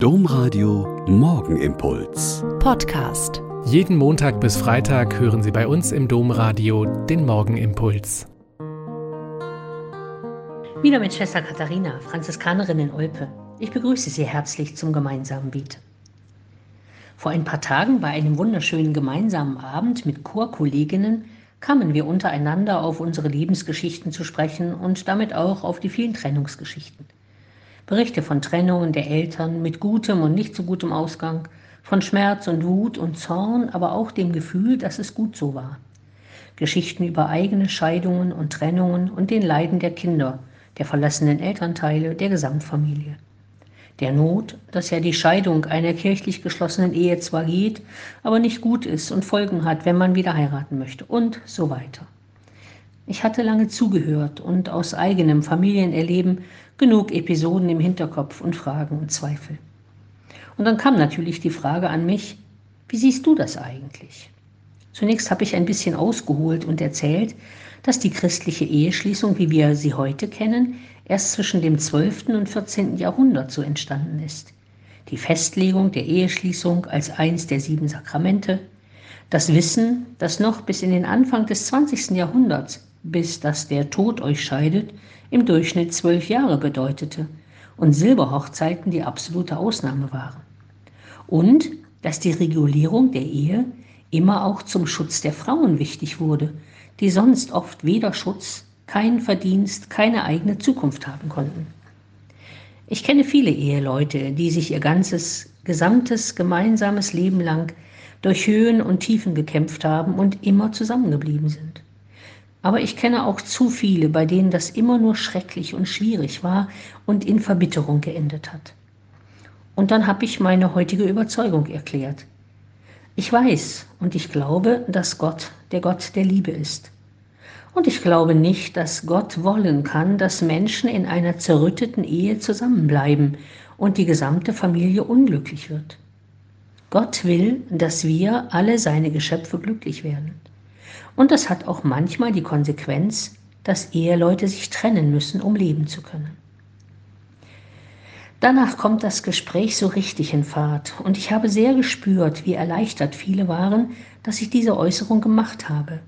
Domradio Morgenimpuls. Podcast. Jeden Montag bis Freitag hören Sie bei uns im Domradio den Morgenimpuls. Wieder mit Schwester Katharina, Franziskanerin in Olpe. Ich begrüße Sie herzlich zum gemeinsamen Beet. Vor ein paar Tagen bei einem wunderschönen gemeinsamen Abend mit Chorkolleginnen kamen wir untereinander auf unsere Lebensgeschichten zu sprechen und damit auch auf die vielen Trennungsgeschichten. Berichte von Trennungen der Eltern mit gutem und nicht so gutem Ausgang, von Schmerz und Wut und Zorn, aber auch dem Gefühl, dass es gut so war. Geschichten über eigene Scheidungen und Trennungen und den Leiden der Kinder, der verlassenen Elternteile, der Gesamtfamilie. Der Not, dass ja die Scheidung einer kirchlich geschlossenen Ehe zwar geht, aber nicht gut ist und Folgen hat, wenn man wieder heiraten möchte und so weiter. Ich hatte lange zugehört und aus eigenem Familienerleben genug Episoden im Hinterkopf und Fragen und Zweifel. Und dann kam natürlich die Frage an mich, wie siehst du das eigentlich? Zunächst habe ich ein bisschen ausgeholt und erzählt, dass die christliche Eheschließung, wie wir sie heute kennen, erst zwischen dem 12. und 14. Jahrhundert so entstanden ist. Die Festlegung der Eheschließung als eins der sieben Sakramente, das Wissen, dass noch bis in den Anfang des 20. Jahrhunderts bis dass der Tod euch scheidet, im Durchschnitt zwölf Jahre bedeutete und Silberhochzeiten die absolute Ausnahme waren. Und dass die Regulierung der Ehe immer auch zum Schutz der Frauen wichtig wurde, die sonst oft weder Schutz, keinen Verdienst, keine eigene Zukunft haben konnten. Ich kenne viele Eheleute, die sich ihr ganzes, gesamtes, gemeinsames Leben lang durch Höhen und Tiefen gekämpft haben und immer zusammengeblieben sind. Aber ich kenne auch zu viele, bei denen das immer nur schrecklich und schwierig war und in Verbitterung geendet hat. Und dann habe ich meine heutige Überzeugung erklärt. Ich weiß und ich glaube, dass Gott der Gott der Liebe ist. Und ich glaube nicht, dass Gott wollen kann, dass Menschen in einer zerrütteten Ehe zusammenbleiben und die gesamte Familie unglücklich wird. Gott will, dass wir alle seine Geschöpfe glücklich werden. Und das hat auch manchmal die Konsequenz, dass Eheleute sich trennen müssen, um leben zu können. Danach kommt das Gespräch so richtig in Fahrt und ich habe sehr gespürt, wie erleichtert viele waren, dass ich diese Äußerung gemacht habe,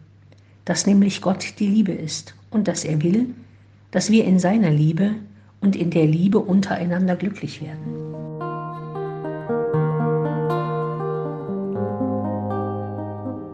dass nämlich Gott die Liebe ist und dass er will, dass wir in seiner Liebe und in der Liebe untereinander glücklich werden.